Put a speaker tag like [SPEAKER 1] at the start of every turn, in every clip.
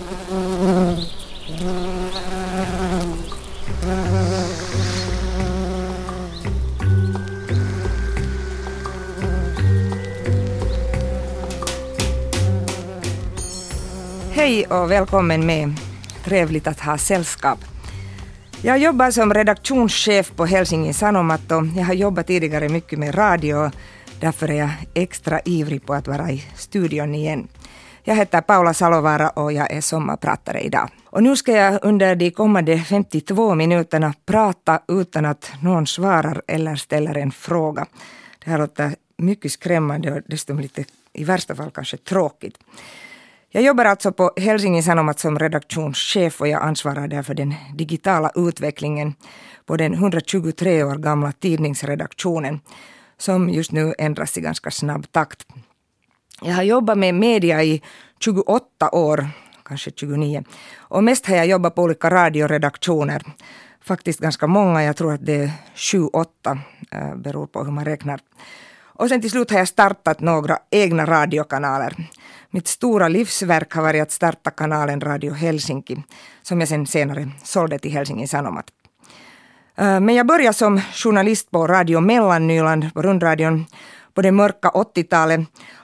[SPEAKER 1] Hej och välkommen med. Trevligt att ha sällskap. Jag jobbar som redaktionschef på Helsingin Sanomat och jag har jobbat tidigare mycket med radio. Därför är jag extra ivrig på att vara i studion igen. Jag heter Paula Salovara och jag är sommarpratare idag. Och nu ska jag under de kommande 52 minuterna prata utan att någon svarar eller ställer en fråga. Det här låter mycket skrämmande och dessutom lite i värsta fall kanske tråkigt. Jag jobbar alltså på Helsingin Sanomat som redaktionschef och jag ansvarar där för den digitala utvecklingen på den 123 år gamla tidningsredaktionen som just nu ändras i ganska snabb takt. Jag har jobbat med media i 28 år, kanske 29. Och mest har jag jobbat på olika radioredaktioner. Faktiskt ganska många, jag tror att det är 7-8, eh, beror på hur man räknar. Och sen till slut har jag startat några egna radiokanaler. Mitt stora livsverk har varit att starta kanalen Radio Helsinki, som jag sen senare sålde till Helsingin Sanomat. Eh, men jag började som journalist på Radio Mellannyland, på rundradion, på det mörka 80-talet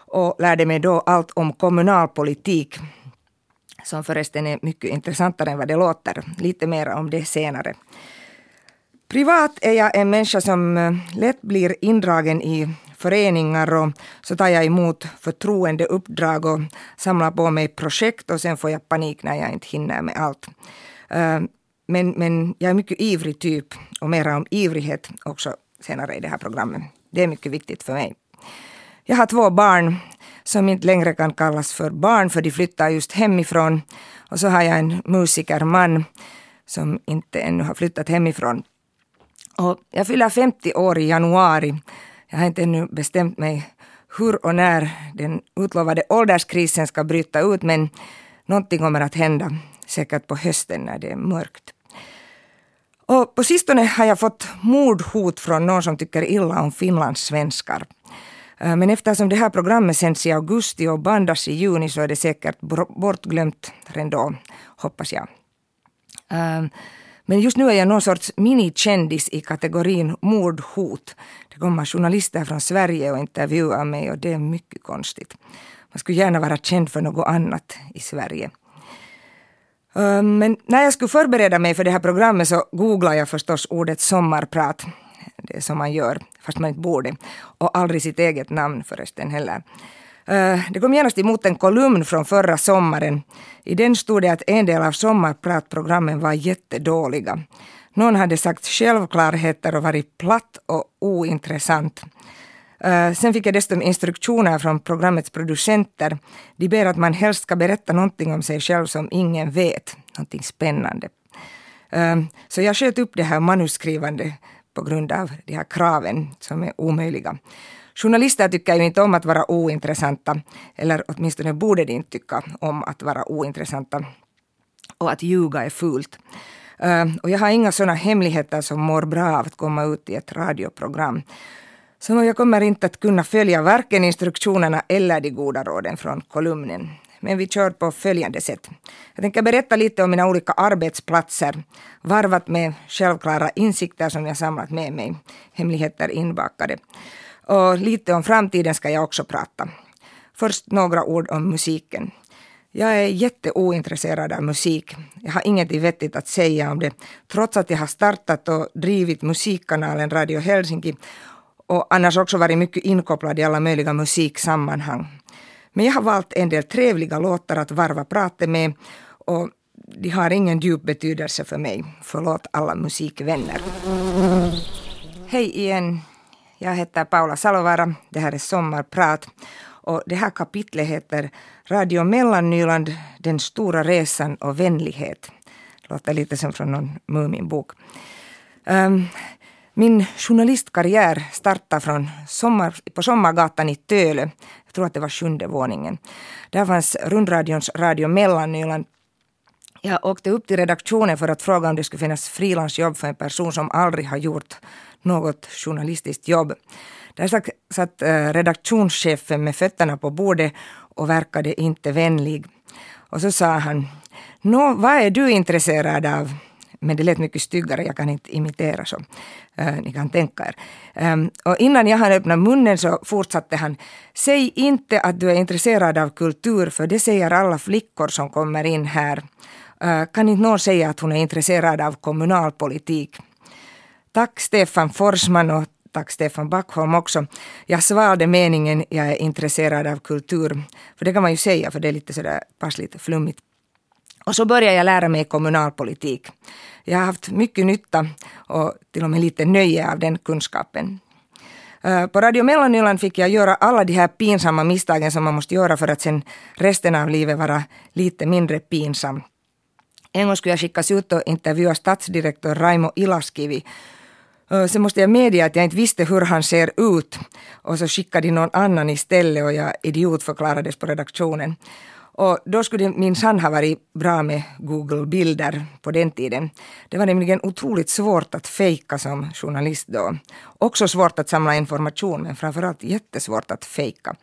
[SPEAKER 1] och lärde mig då allt om kommunalpolitik som förresten är mycket intressantare än vad det låter. Lite mer om det senare. Privat är jag en människa som eh, lätt blir indragen i föreningar och så tar jag emot förtroendeuppdrag och samlar på mig projekt och sen får jag panik när jag inte hinner med allt. Eh, men, men jag är mycket ivrig typ och mera om ivrighet också senare i det här programmet. Det är mycket viktigt för mig. Jag har två barn som inte längre kan kallas för barn för de flyttar just hemifrån. Och så har jag en musikerman som inte ännu har flyttat hemifrån. Och jag fyller 50 år i januari. Jag har inte ännu bestämt mig hur och när den utlovade ålderskrisen ska bryta ut men någonting kommer att hända, säkert på hösten när det är mörkt. Och på sistone har jag fått mordhot från någon som tycker illa om finlandssvenskar. Eh, men eftersom det här programmet sänds i augusti och bandas i juni så är det säkert bortglömt ändå, hoppas jag. Eh, men just nu är jag någon sorts minikändis i kategorin mordhot. Det kommer journalister från Sverige och intervjuar mig och det är mycket konstigt. Man skulle gärna vara känd för något annat i Sverige. Eh, men när jag skulle förbereda mig för det här programmet så googlade jag förstås ordet sommarprat. Det som man gör, fast man inte borde. Och aldrig sitt eget namn förresten heller. Eh, det kom genast emot en kolumn från förra sommaren. I den stod det att en del av sommarpratprogrammen var jättedåliga. Någon hade sagt självklarheter och varit platt och ointressant. Eh, sen fick jag dessutom instruktioner från programmets producenter. De ber att man helst ska berätta någonting om sig själv som ingen vet. Någonting spännande. Eh, så jag sköt upp det här manuskrivande på grund av de här kraven som är omöjliga. Journalister tycker ju inte om att vara ointressanta, eller åtminstone borde de inte tycka om att vara ointressanta. Och att ljuga är fult. Ehm, och jag har inga sådana hemligheter som mår bra av att komma ut i ett radioprogram. Så jag kommer inte att kunna följa varken instruktionerna eller de goda råden från kolumnen. Men vi kör på följande sätt. Jag tänker berätta lite om mina olika arbetsplatser, varvat med självklara insikter som jag samlat med mig, hemligheter inbakade. Och lite om framtiden ska jag också prata. Först några ord om musiken. Jag är jätteointresserad av musik. Jag har inget vettigt att säga om det, trots att jag har startat och drivit musikkanalen Radio Helsinki och annars också varit mycket inkopplad i alla möjliga musiksammanhang. Men jag har valt en del trevliga låtar att varva pratet med och de har ingen djup betydelse för mig. Förlåt alla musikvänner. Hej igen. Jag heter Paula Salovara. Det här är Sommarprat. Och det här kapitlet heter Radio Mellannyland, den stora resan och vänlighet. Det låter lite som från någon Muminbok. Um, min journalistkarriär startade från sommar, på Sommargatan i Töle. Jag tror att det var sjunde våningen. Där fanns rundradions Radio Mellannyland. Jag åkte upp till redaktionen för att fråga om det skulle finnas frilansjobb för en person som aldrig har gjort något journalistiskt jobb. Där satt eh, redaktionschefen med fötterna på bordet och verkade inte vänlig. Och så sa han, Nå, vad är du intresserad av? Men det lät mycket styggare, jag kan inte imitera så. äh, ni kan tänka er. Ähm, och innan jag hann öppna munnen så fortsatte han. Säg inte att du är intresserad av kultur, för det säger alla flickor som kommer in här. Äh, kan inte någon säga att hon är intresserad av kommunalpolitik? Tack Stefan Forsman och tack Stefan Backholm också. Jag svalde meningen jag är intresserad av kultur. För det kan man ju säga, för det är lite sådär passligt flummigt. Och så började jag lära mig kommunalpolitik. Jag har haft mycket nytta och till och med lite nöje av den kunskapen. Äh, på Radio Mellannyland fick jag göra alla de här pinsamma misstagen som man måste göra för att sen resten av livet vara lite mindre pinsam. En gång skulle jag skickas ut och intervjua stadsdirektör Raimo Ilaskivi äh, Sen måste jag medge att jag inte visste hur han ser ut och så skickade de någon annan istället och jag idiotförklarades på redaktionen. Och då skulle det minsann ha varit bra med Google-bilder på den tiden. Det var nämligen otroligt svårt att fejka som journalist då. Också svårt att samla information men framförallt jättesvårt att fejka.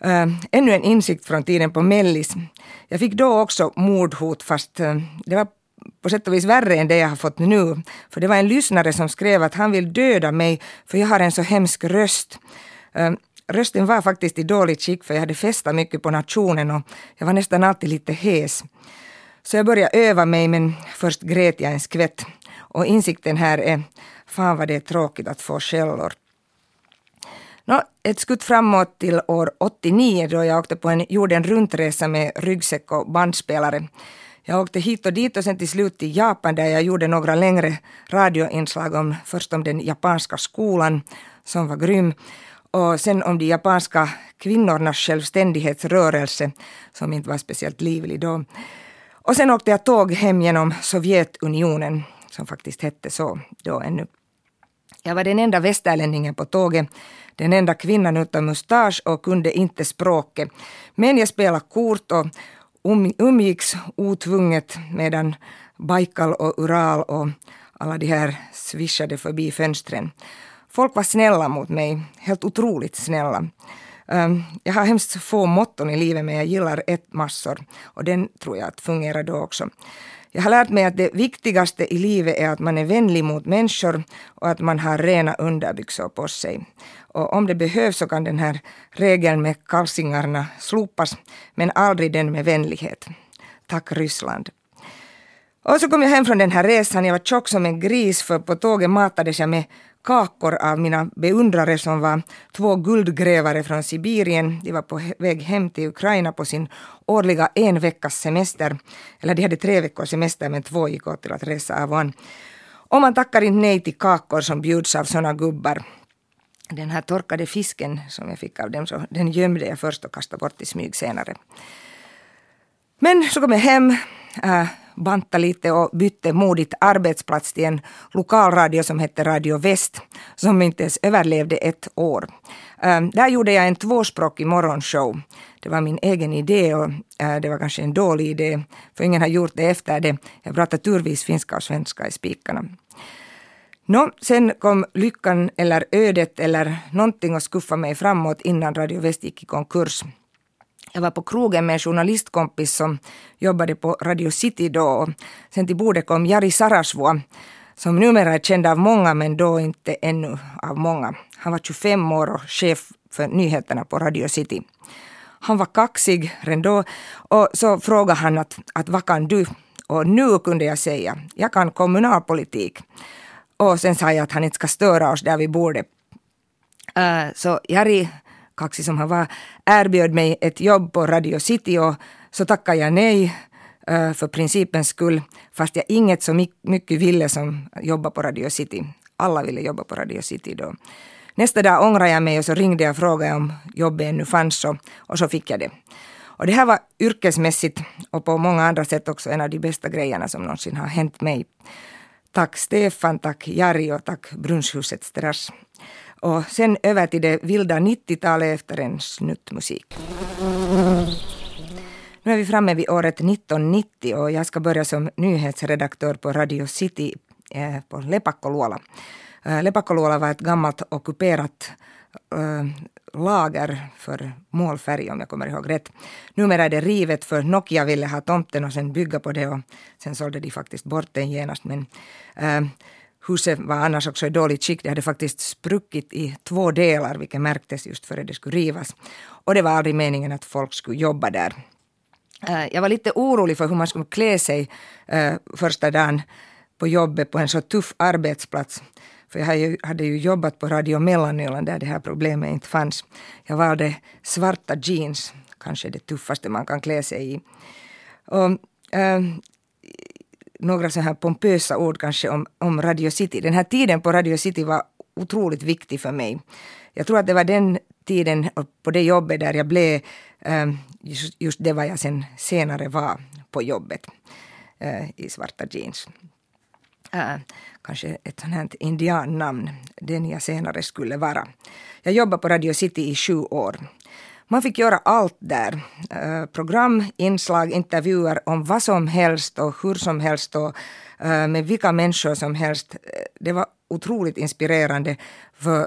[SPEAKER 1] Eh, ännu en insikt från tiden på Mellis. Jag fick då också mordhot fast eh, det var på sätt och vis värre än det jag har fått nu. För det var en lyssnare som skrev att han vill döda mig för jag har en så hemsk röst. Eh, Rösten var faktiskt i dåligt skick för jag hade festat mycket på nationen och jag var nästan alltid lite hes. Så jag började öva mig men först grät jag en skvätt. Och insikten här är, fan vad det är tråkigt att få skällor. Nå, ett skutt framåt till år 89 då jag åkte på en jorden runtresa med ryggsäck och bandspelare. Jag åkte hit och dit och sen till slut till Japan där jag gjorde några längre radioinslag om först om den japanska skolan som var grym och sen om de japanska kvinnornas självständighetsrörelse som inte var speciellt livlig då. Och sen åkte jag tåg hem genom Sovjetunionen som faktiskt hette så då ännu. Jag var den enda västerlänningen på tåget, den enda kvinnan utan mustasch och kunde inte språket. Men jag spelade kort och um-, umgicks otvunget medan Baikal och Ural och alla de här svischade förbi fönstren. Folk var snälla mot mig, helt otroligt snälla. Ehm, jag har hemskt få motton i livet men jag gillar ett massor och den tror jag att fungerar då också. Jag har lärt mig att det viktigaste i livet är att man är vänlig mot människor och att man har rena underbyxor på sig. Och om det behövs så kan den här regeln med kalsingarna slopas, men aldrig den med vänlighet. Tack Ryssland. Och så kom jag hem från den här resan. Jag var tjock som en gris för på tåget matades jag med kakor av mina beundrare som var två guldgrävare från Sibirien. De var på väg hem till Ukraina på sin årliga en veckas semester. Eller de hade tre veckors semester men två gick åt till att resa av och an. Och man tackar inte nej till kakor som bjuds av såna gubbar. Den här torkade fisken som jag fick av dem, så den gömde jag först och kastade bort i smyg senare. Men så kom jag hem, äh, banta lite och bytte modigt arbetsplats till en lokalradio som hette Radio Väst, som inte ens överlevde ett år. Ehm, där gjorde jag en tvåspråkig morgonshow. Det var min egen idé och eh, det var kanske en dålig idé, för ingen har gjort det efter det. Jag pratade turvis finska och svenska i spikarna. Nå, sen kom lyckan eller ödet eller någonting och skuffa mig framåt innan Radio Väst gick i konkurs. Jag var på krogen med en journalistkompis som jobbade på Radio City då. Sen till bordet kom Jari Sarasvuo som numera är känd av många men då inte ännu av många. Han var 25 år och chef för nyheterna på Radio City. Han var kaxig redan då och så frågade han att, att vad kan du? Och nu kunde jag säga, jag kan kommunalpolitik. Och sen sa jag att han inte ska störa oss där vid bordet. Uh, så Jari, kaksi som han var, erbjöd mig ett jobb på Radio City och så tackade jag nej eh, för principens skull, fast jag inget så mycket ville som jobba på Radio City. Alla ville jobba på Radio City då. Nästa dag ångrade jag mig och så ringde jag och frågade om jobbet ännu fanns och, och så fick jag det. Och det här var yrkesmässigt och på många andra sätt också en av de bästa grejerna som någonsin har hänt mig. Tack Stefan, tack Jari och tack Brunnshusets terrass. Och sen över till det vilda 90-talet efter en snutt musik. Nu är vi framme vid året 1990 och jag ska börja som nyhetsredaktör på Radio City eh, på Lepakkoluola. Eh, Lepakkoluola var ett gammalt ockuperat eh, lager för målfärg om jag kommer ihåg rätt. Numera är det rivet för Nokia ville ha tomten och sen bygga på det och sen sålde de faktiskt bort den genast. Men äh, huset var annars också i dåligt skick. Det hade faktiskt spruckit i två delar vilket märktes just före det skulle rivas. Och det var aldrig meningen att folk skulle jobba där. Eh, jag var lite orolig för hur man skulle klä sig eh, första dagen på jobbet på en så tuff arbetsplats. För jag hade ju jobbat på Radio Mellanöland där det här problemet inte fanns. Jag valde svarta jeans, kanske det tuffaste man kan klä sig i. Och, äh, några så här pompösa ord kanske om, om Radio City. Den här tiden på Radio City var otroligt viktig för mig. Jag tror att det var den tiden på det jobbet där jag blev ehm, just, just det var jag sen senare var på jobbet eh, i svarta jeans eh, kanske ett sånt här indiannamn, den jag senare skulle vara. Jag jobbade på Radio City i sju år. Man fick göra allt där. Eh, program, inslag, intervjuer om vad som helst och hur som helst och eh, med vilka människor som helst. Eh, det var otroligt inspirerande för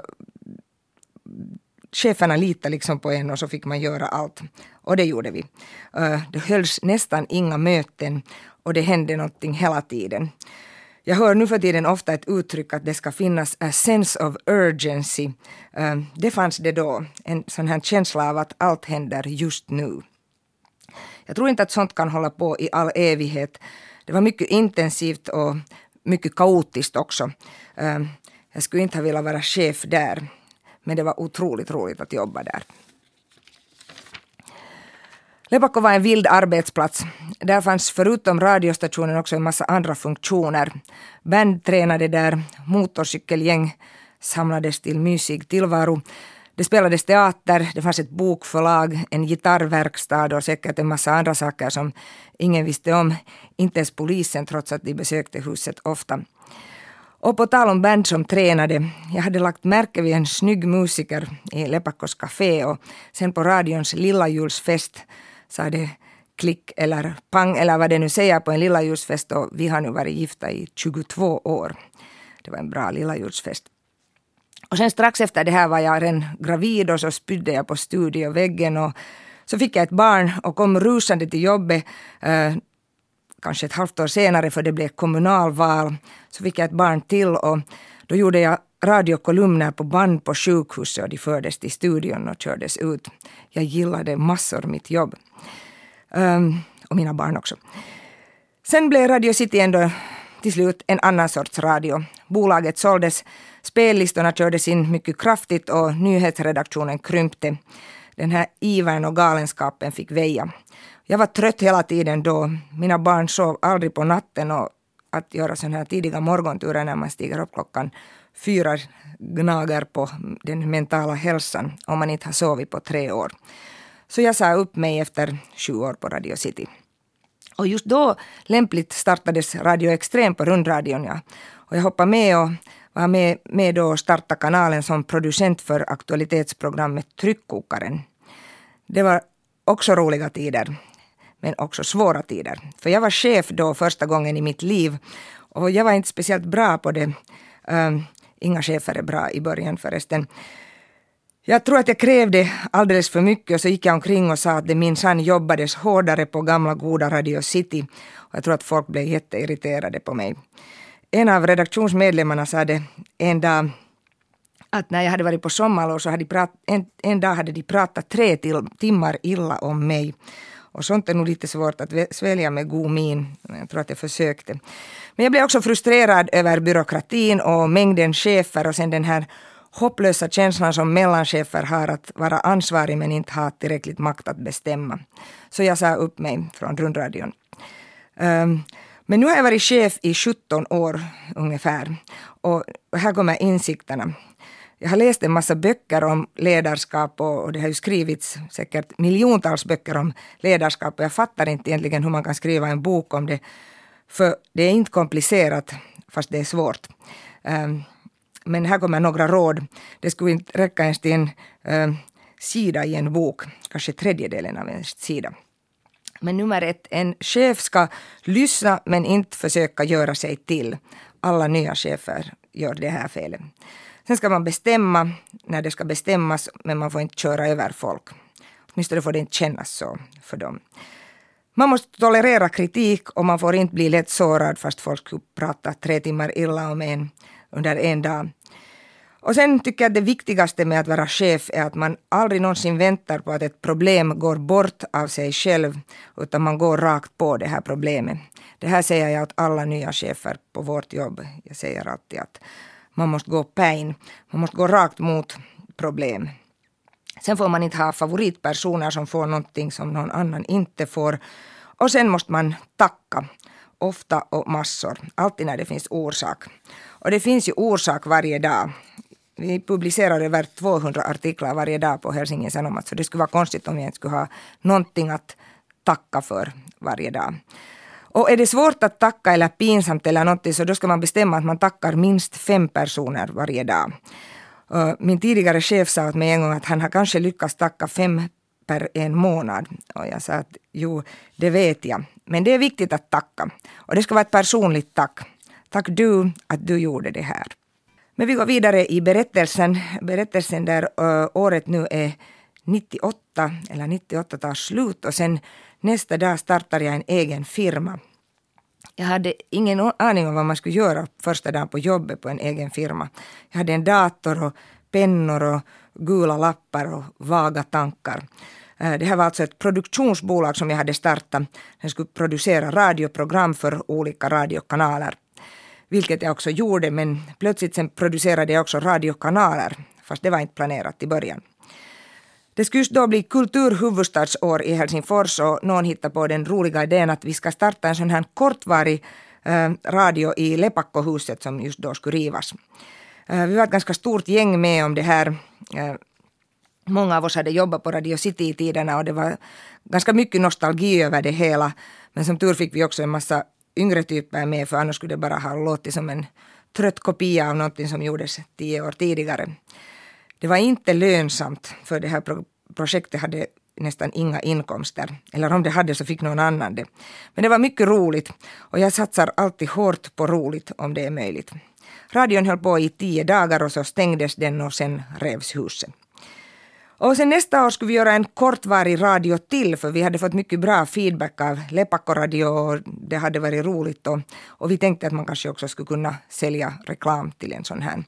[SPEAKER 1] cheferna litade liksom på en och så fick man göra allt. Och det gjorde vi. Det hölls nästan inga möten och det hände någonting hela tiden. Jag hör nu för tiden ofta ett uttryck att det ska finnas a sense of urgency. Ehm, det fanns det då, en sån här känsla av att allt händer just nu. Jag tror inte att sånt kan hålla på i all evighet. Det var mycket intensivt och mycket kaotiskt också. Ehm, jag skulle inte ha velat vara chef där, men det var otroligt roligt att jobba där. Lepakko var en vild arbetsplats. Där fanns förutom radiostationen också en massa andra funktioner. Band tränade där, motorcykelgäng samlades till mysig tillvaro. Det spelades teater, det fanns ett bokförlag, en gitarrverkstad och säkert en massa andra saker som ingen visste om. Inte ens polisen trots att de besökte huset ofta. Och på tal om band som tränade, jag hade lagt märke vid en snygg musiker i Lepakkos café och sen på radions lilla julsfest sa det klick eller pang eller vad det nu säger på en lilla ljusfest och vi har nu varit gifta i 22 år. Det var en bra lilla ljusfest. Och sen strax efter det här var jag redan gravid och så spydde jag på studioväggen och så fick jag ett barn och kom rusande till jobbet eh, kanske ett halvt år senare för det blev kommunalval. Så fick jag ett barn till och då gjorde jag radiokolumner på band på sjukhuset och de fördes till studion och kördes ut. Jag gillade massor mitt jobb. Um, och mina barn också. Sen blev Radio City ändå till slut en annan sorts radio. Bolaget såldes, spellistorna kördes in mycket kraftigt och nyhetsredaktionen krympte. Den här ivern och galenskapen fick väja. Jag var trött hela tiden då. Mina barn sov aldrig på natten och att göra sådana här tidiga morgonturer när man stiger upp klockan fyra gnager på den mentala hälsan om man inte har sovit på tre år. Så jag sa upp mig efter sju år på Radio City. Och just då lämpligt startades Radio Extrem på rundradion. Ja. Och jag hoppade med och var med, med då och startade kanalen som producent för aktualitetsprogrammet Tryckkokaren. Det var också roliga tider, men också svåra tider. För jag var chef då första gången i mitt liv och jag var inte speciellt bra på det. Um, inga chefer är bra i början förresten. Jag tror att jag krävde alldeles för mycket och så gick jag omkring och sa att det minsann jobbades hårdare på gamla goda Radio City. Och jag tror att folk blev jätteirriterade på mig. En av redaktionsmedlemmarna sa det en dag att när jag hade varit på sommarlov så hade de prat, en, en dag hade de pratat tre till, timmar illa om mig. Och sånt är nog lite svårt att svälja med god min. Jag tror att jag försökte. Men jag blev också frustrerad över byråkratin och mängden chefer och sen den här hopplösa känslan som mellanchefer har att vara ansvarig men inte ha tillräckligt makt att bestämma. Så jag sa upp mig från rundradion. Um, men nu har jag varit chef i 17 år ungefär. Och här kommer insikterna. Jag har läst en massa böcker om ledarskap och det har ju skrivits säkert miljontals böcker om ledarskap och jag fattar inte egentligen hur man kan skriva en bok om det. För det är inte komplicerat fast det är svårt. Um, men här kommer några råd. Det skulle inte räcka ens till en ehm, sida i en bok, kanske tredjedelen av en sida. Men nummer ett, en chef ska lyssna men inte försöka göra sig till. Alla nya chefer gör det här felet. Sen ska man bestämma när det ska bestämmas, men man får inte köra över folk. Åtminstone får det inte kännas så för dem. Man måste tolerera kritik och man får inte bli lätt sårad fast folk skulle prata tre timmar illa om en under en dag. Och sen tycker jag att det viktigaste med att vara chef är att man aldrig någonsin väntar på att ett problem går bort av sig själv, utan man går rakt på det här problemet. Det här säger jag åt alla nya chefer på vårt jobb. Jag säger alltid att man måste gå pain, man måste gå rakt mot problem. Sen får man inte ha favoritpersoner som får någonting som någon annan inte får. Och sen måste man tacka. Ofta och massor. Alltid när det finns orsak. Och det finns ju orsak varje dag. Vi publicerar över 200 artiklar varje dag på Helsingin Sanomat. Så det skulle vara konstigt om vi inte skulle ha någonting att tacka för varje dag. Och är det svårt att tacka eller pinsamt eller någonting så då ska man bestämma att man tackar minst fem personer varje dag. Min tidigare chef sa åt mig en gång att han har kanske lyckats tacka fem per en månad. Och jag sa att jo, det vet jag. Men det är viktigt att tacka. Och det ska vara ett personligt tack. Tack du att du gjorde det här. Men vi går vidare i berättelsen. Berättelsen där året nu är 98, eller 98 tar slut och sen nästa dag startar jag en egen firma. Jag hade ingen aning om vad man skulle göra första dagen på jobbet på en egen firma. Jag hade en dator och pennor och gula lappar och vaga tankar. Eh, det här var alltså ett produktionsbolag som jag hade startat. Den skulle producera radioprogram för olika radiokanaler. Vilket jag också gjorde, men plötsligt sen producerade jag också radiokanaler. Fast det var inte planerat i början. Det skulle då bli kulturhuvudstadsår i Helsingfors och någon hittade på den roliga idén att vi ska starta en sån här kortvarig eh, radio i Lepakkohuset som just då skulle rivas. Eh, vi var ett ganska stort gäng med om det här. Eh, många av oss hade jobbat på Radio City i tiderna och det var ganska mycket nostalgi över det hela. Men som tur fick vi också en massa yngre typer med för annars skulle det bara ha låtit som en trött kopia av någonting som gjordes tio år tidigare. Det var inte lönsamt för det här projektet hade nästan inga inkomster. Eller om det hade så fick någon annan det. Men det var mycket roligt och jag satsar alltid hårt på roligt om det är möjligt. Radion höll på i tio dagar och så stängdes den och sen revs huset. Och sen nästa år skulle vi göra en kortvarig radio till för vi hade fått mycket bra feedback av Lepakkoradio och det hade varit roligt och, och vi tänkte att man kanske också skulle kunna sälja reklam till en sån här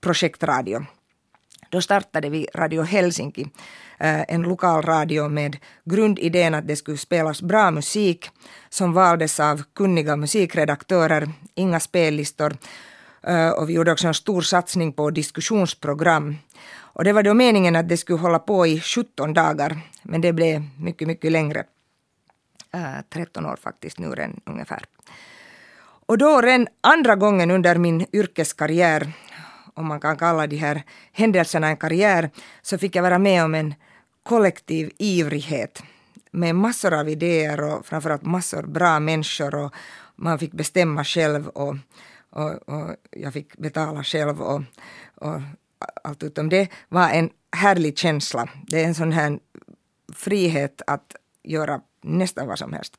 [SPEAKER 1] projektradio. Då startade vi Radio Helsinki, eh, en lokal radio med grundidén att det skulle spelas bra musik som valdes av kunniga musikredaktörer, inga spellistor eh, och vi gjorde också en stor satsning på diskussionsprogram. Och det var då meningen att det skulle hålla på i 17 dagar, men det blev mycket, mycket längre. Eh, 13 år faktiskt nu redan ungefär. Och då redan andra gången under min yrkeskarriär om man kan kalla de här händelserna en karriär, så fick jag vara med om en kollektiv ivrighet med massor av idéer och framförallt massor bra människor och man fick bestämma själv och, och, och jag fick betala själv och, och allt utom det var en härlig känsla. Det är en sån här frihet att göra nästan vad som helst.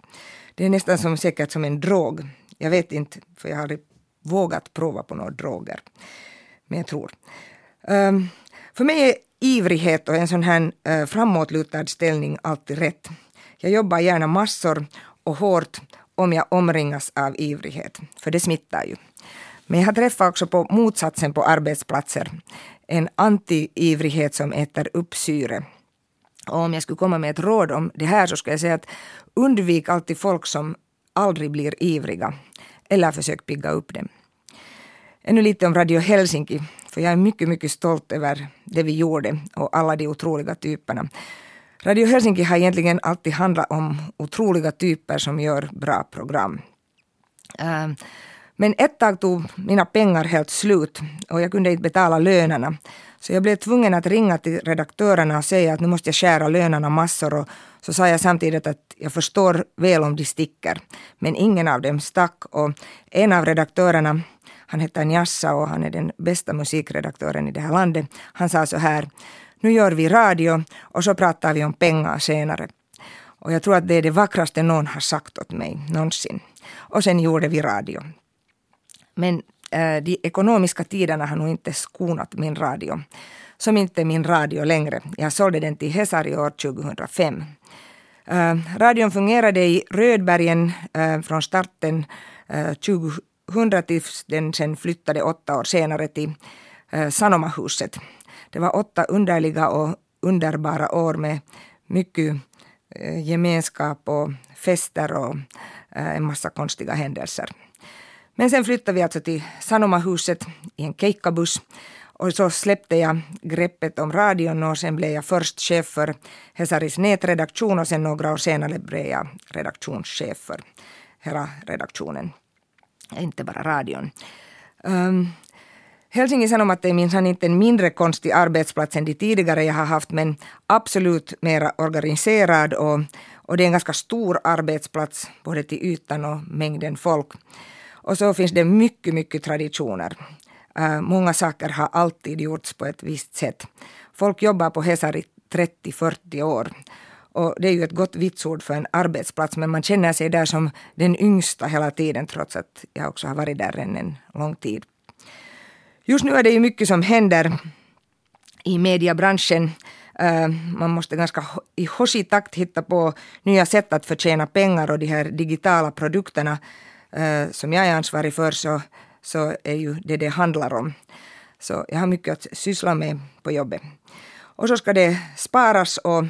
[SPEAKER 1] Det är nästan som, säkert som en drog. Jag vet inte, för jag har aldrig vågat prova på några droger men jag tror. Um, för mig är ivrighet och en sån här uh, framåtlutad ställning alltid rätt. Jag jobbar gärna massor och hårt om jag omringas av ivrighet, för det smittar ju. Men jag har träffat också på motsatsen på arbetsplatser. En anti-ivrighet som äter upp syre. Och om jag skulle komma med ett råd om det här så skulle jag säga att undvik alltid folk som aldrig blir ivriga. Eller försök pigga upp dem. Ännu lite om Radio Helsinki, för jag är mycket, mycket stolt över det vi gjorde och alla de otroliga typerna. Radio Helsinki har egentligen alltid handlat om otroliga typer som gör bra program. Eh, men ett tag tog mina pengar helt slut och jag kunde inte betala lönerna. Så jag blev tvungen att ringa till redaktörerna och säga att nu måste jag skära lönerna massor. Och så sa jag samtidigt att jag förstår väl om de sticker. Men ingen av dem stack och en av redaktörerna han heter Njassa och han är den bästa musikredaktören i det här landet. Han sa så här. Nu gör vi radio och så pratar vi om pengar senare. Och jag tror att det är det vackraste någon har sagt åt mig någonsin. Och sen gjorde vi radio. Men äh, de ekonomiska tiderna har nog inte skonat min radio. Som inte är min radio längre. Jag sålde den till Hesari år 2005. Äh, eh, radion fungerade i Rödbergen äh, från starten 20, 100 tills den sen flyttade åtta år senare till eh, Sanomahuset. Det var åtta underliga och underbara år med mycket eh, gemenskap och fester och eh, en massa konstiga händelser. Men sen flyttade vi alltså till Sanomahuset i en keikkabuss och så släppte jag greppet om radion och sen blev jag först chef för Hesaris nätredaktion och sen några år senare blev jag redaktionschef för hela redaktionen inte bara radion. Um, Helsingin Sanomat är minsann inte en mindre konstig arbetsplats än de tidigare jag har haft men absolut mer organiserad och, och det är en ganska stor arbetsplats både till ytan och mängden folk. Och så finns det mycket, mycket traditioner. Uh, många saker har alltid gjorts på ett visst sätt. Folk jobbar på Hesar i 30-40 år. Och det är ju ett gott vitsord för en arbetsplats men man känner sig där som den yngsta hela tiden trots att jag också har varit där än en lång tid. Just nu är det ju mycket som händer i mediebranschen. Eh, man måste ganska i horsig takt hitta på nya sätt att förtjäna pengar och de här digitala produkterna eh, som jag är ansvarig för så så är ju det det handlar om. Så jag har mycket att syssla med på jobbet. Och så ska det sparas och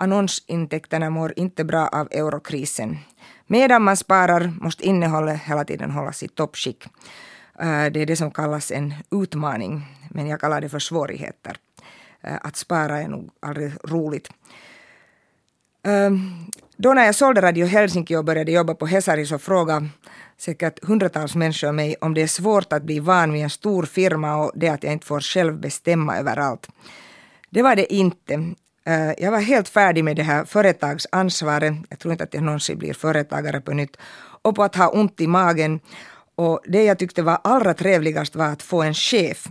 [SPEAKER 1] annonsintäkterna mår inte bra av eurokrisen. Medan man sparar måste innehållet hela tiden hållas i toppskick. Eh, det är det som kallas en utmaning, men jag kallar det för svårigheter. Eh, att spara är nog aldrig roligt. Eh, då när jag sålde Radio Helsinki och började jobba på Hesari så frågade säkert hundratals människor mig om det är svårt att bli van vid en stor firma och det att jag inte får själv bestämma överallt. Det var det inte. Eh, jag var helt färdig med det här företagsansvaret. Jag tror inte att jag någonsin blir företagare på nytt. Och på att ha ont i magen. Och det jag tyckte var allra trevligast var att få en chef.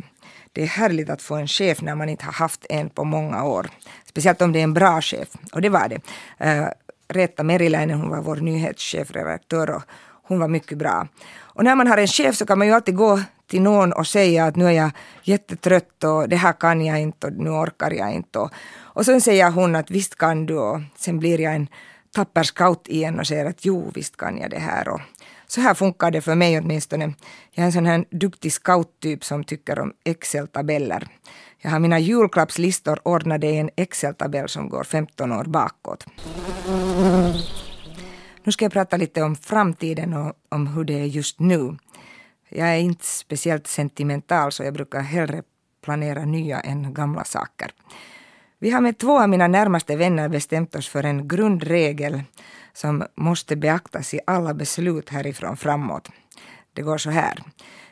[SPEAKER 1] Det är härligt att få en chef när man inte har haft en på många år. Speciellt om det är en bra chef. Och det var det. Eh, Reta Retta Meriläinen, hon var vår nyhetschefredaktör och hon var mycket bra. Och när man har en chef så kan man ju alltid gå till någon och säga att nu är jag jättetrött och det här kan jag inte och nu orkar jag inte. Och, sen säger hon att visst kan du och sen blir jag en tapper scout igen och säger att jo, visst kan jag det här. Och så här funkar det för mig åtminstone. Jag är en sån här duktig scouttyp som tycker om Excel-tabeller. Jag har mina julklappslistor ordnade i en Excel-tabell som går 15 år bakåt. Nu ska jag prata lite om framtiden och om hur det är just nu. Jag är inte speciellt sentimental så jag brukar hellre planera nya än gamla saker. Vi har med två av mina närmaste vänner bestämt oss för en grundregel som måste beaktas i alla beslut härifrån framåt. Det går så här.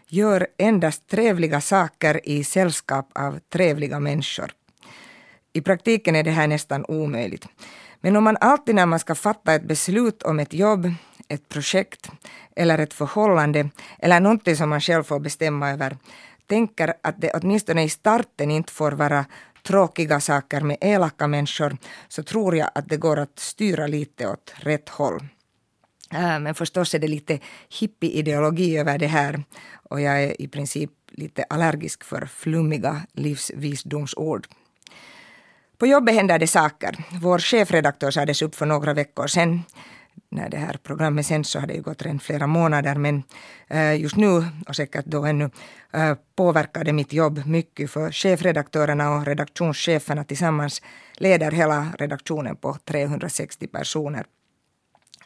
[SPEAKER 1] Gör endast trevliga saker i sällskap av trevliga människor. I praktiken är det här nästan omöjligt. Men om man alltid när man ska fatta ett beslut om ett jobb, ett projekt eller ett förhållande eller någonting som man själv får bestämma över tänker att det åtminstone i starten inte får vara tråkiga saker med elaka människor så tror jag att det går att styra lite åt rätt håll. Äh, men förstås är det lite hippie-ideologi över det här och jag är i princip lite allergisk för flummiga livsvisdomsord. På jobbet händer det saker. Vår chefredaktör sades upp för några veckor sedan. När det här programmet sänds så har det ju gått redan flera månader men eh, just nu och säkert då ännu påverkade påverkar det mitt jobb mycket för chefredaktörerna och redaktionscheferna tillsammans leder hela redaktionen på 360 personer.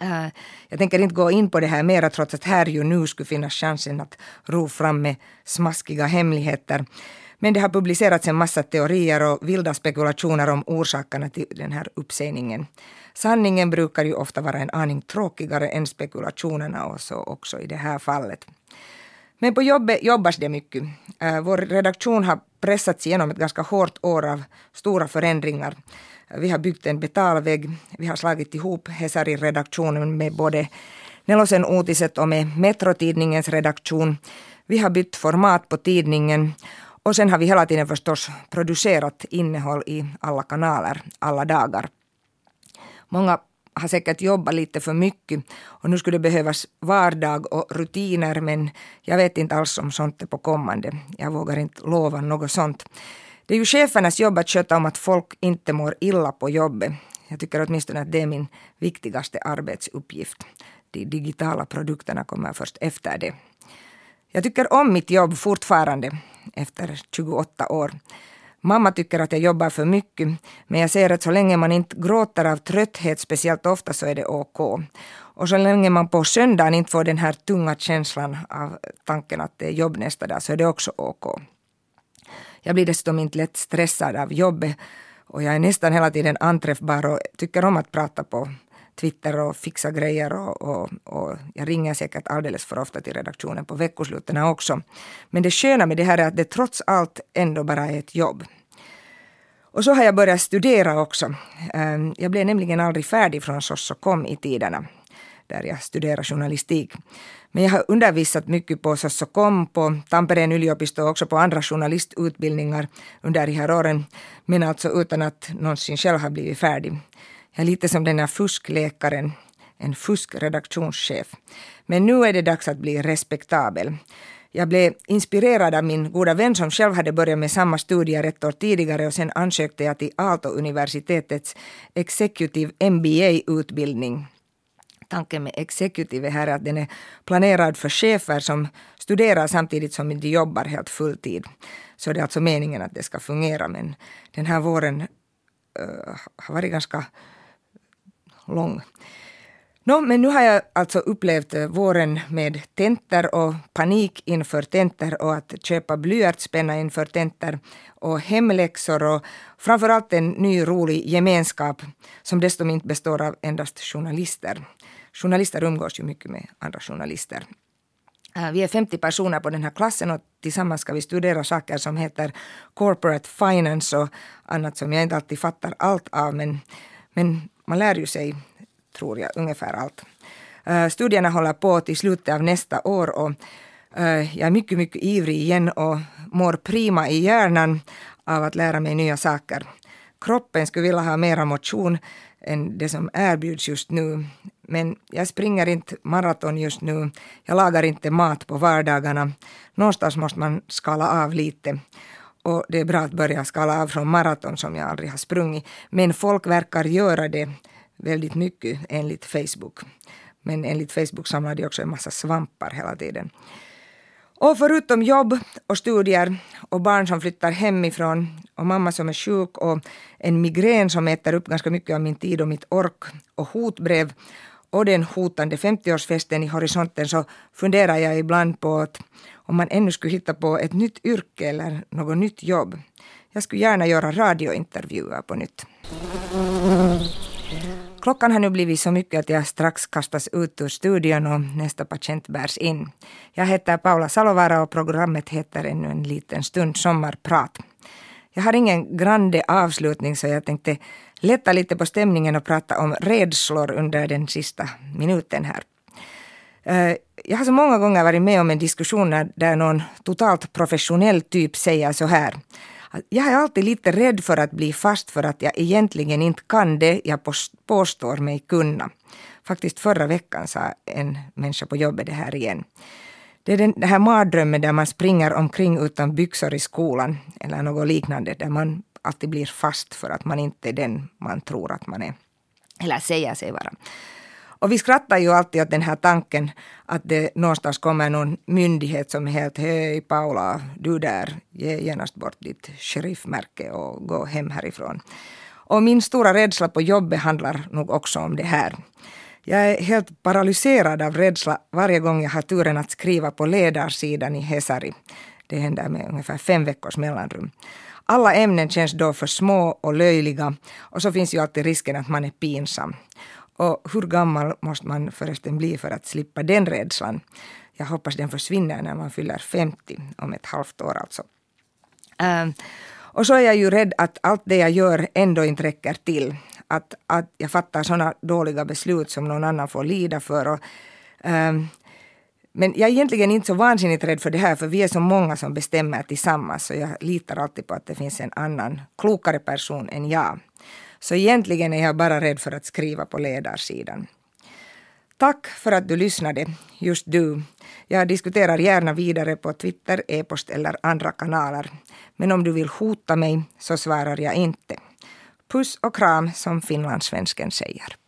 [SPEAKER 1] Eh, jag tänker inte gå in på det här mera trots att här ju nu skulle finnas chansen att ro fram med smaskiga hemligheter. Men det har publicerats en massa teorier och vilda spekulationer om orsakerna till den här uppsägningen. Sanningen brukar ju ofta vara en aning tråkigare än spekulationerna och så också i det här fallet. Men på jobbet jobbas det mycket. Äh, vår redaktion har pressats igenom ett ganska hårt år av stora förändringar. Vi har byggt en betalvägg, vi har slagit ihop Hesari-redaktionen med både Nelosen Uutiset och med Metrotidningens redaktion. Vi har bytt format på tidningen och sen har vi hela tiden förstås producerat innehåll i alla kanaler, alla dagar. Många har säkert jobbat lite för mycket och nu skulle det behövas vardag och rutiner men jag vet inte alls om sånt är på kommande. Jag vågar inte lova något sånt. Det är ju chefernas jobb att sköta om att folk inte mår illa på jobbet. Jag tycker åtminstone att det är min viktigaste arbetsuppgift. De digitala produkterna kommer först efter det. Jag tycker om mitt jobb fortfarande efter 28 år. Mamma tycker att jag jobbar för mycket, men jag ser att så länge man inte gråter av trötthet speciellt ofta så är det OK. Och så länge man på söndagen inte får den här tunga känslan av tanken att det är jobb nästa dag så är det också OK. Jag blir dessutom inte lätt stressad av jobbet och jag är nästan hela tiden anträffbar och tycker om att prata på Twitter och fixa grejer och, och, och, jag ringer säkert alldeles för ofta till redaktionen på veckosluten också. Men det sköna med det här är att det trots allt ändå bara är ett jobb. Och så har jag börjat studera också. Ehm, jag blev nämligen aldrig färdig från Sossokom i tiderna där jag studerar journalistik. Men jag har undervisat mycket på Sossokom, på Tampereen yliopisto och också på andra journalistutbildningar under de här åren. Men alltså utan att någonsin själv ha blivit färdig. Jag är lite som den här fuskläkaren, en fuskredaktionschef. Men nu är det dags att bli respektabel. Jag blev inspirerad av min goda vän som själv hade börjat med samma studier ett år tidigare och sen ansökte jag till Aalto-universitetets Executive MBA-utbildning. Tanken med executive här är att den är planerad för chefer som studerar samtidigt som de jobbar helt fulltid. Så det är alltså meningen att det ska fungera men den här våren uh, har varit ganska lång. No, men nu har jag alltså upplevt eh, våren med tentor och panik inför tentor och att köpa blyertspenna inför tentor och hemläxor och framförallt en ny rolig gemenskap som dessutom inte består av endast journalister. Journalister umgås ju mycket med andra journalister. Eh, vi är 50 personer på den här klassen och tillsammans ska vi studera saker som heter corporate finance och annat som jag inte alltid fattar allt av men, men man lär ju sig, tror jag, ungefär allt. Uh, studierna håller på till slutet av nästa år och uh, jag är mycket, mycket ivrig igen och mår prima i hjärnan av att lära mig nya saker. Kroppen skulle vilja ha mera motion än det som erbjuds just nu. Men jag springer inte maraton just nu. Jag lagar inte mat på vardagarna. Någonstans måste man skala av lite. Och det är bra att börja skala av från maraton som jag aldrig har sprungit. Men folk verkar göra det väldigt mycket enligt Facebook. Men enligt Facebook samlar de också en massa svampar hela tiden. Och förutom jobb och studier och barn som flyttar hemifrån och mamma som är sjuk och en migrän som äter upp ganska mycket av min tid och mitt ork och hotbrev och den hotande 50-årsfesten i horisonten så funderar jag ibland på att om man ännu skulle hitta på ett nytt yrke eller något nytt jobb. Jag skulle gärna göra radiointervjuer på nytt. Klockan har nu blivit så mycket att jag strax kastas ut ur studion och nästa patient bärs in. Jag heter Paula Salovara och programmet heter ännu en liten stund Sommarprat. Jag har ingen grande avslutning så jag tänkte lätta lite på stämningen och prata om rädslor under den sista minuten här. Eh, jag har så många gånger varit med om en diskussion där någon totalt professionell typ säger så här. Jag är alltid lite rädd för att bli fast för att jag egentligen inte kan det jag påstår mig kunna. Faktiskt förra veckan sa en människa på jobbet det här igen. Det är den här mardrömmen där man springer omkring utan byxor i skolan eller något liknande där man alltid blir fast för att man inte är den man tror att man är. Eller säger sig vara. Och vi skrattar ju alltid åt den här tanken att det någonstans kommer någon myndighet som är helt hej Paula, du där, ge genast bort ditt sheriffmärke och gå hem härifrån. Och min stora rädsla på jobbet handlar nog också om det här. Jag är helt paralyserad av rädsla varje gång jag har turen att skriva på ledarsidan i Hesari. Det händer med ungefär fem veckors mellanrum. Alla ämnen känns då för små och löjliga och så finns ju alltid risken att man är pinsam. Och hur gammal måste man förresten bli för att slippa den rädslan? Jag hoppas den försvinner när man fyller 50, om ett halvt år alltså. Äh, och så är jag ju rädd att allt det jag gör ändå inte räcker till. Att, att jag fattar sådana dåliga beslut som någon annan får lida för. Och, um, men jag är egentligen inte så vansinnigt rädd för det här, för vi är så många som bestämmer tillsammans. Så jag litar alltid på att det finns en annan, klokare person än jag. Så egentligen är jag bara rädd för att skriva på ledarsidan. Tack för att du lyssnade, just du. Jag diskuterar gärna vidare på Twitter, e-post eller andra kanaler. Men om du vill hota mig så svarar jag inte. Puss och kram som finlandssvensken säger.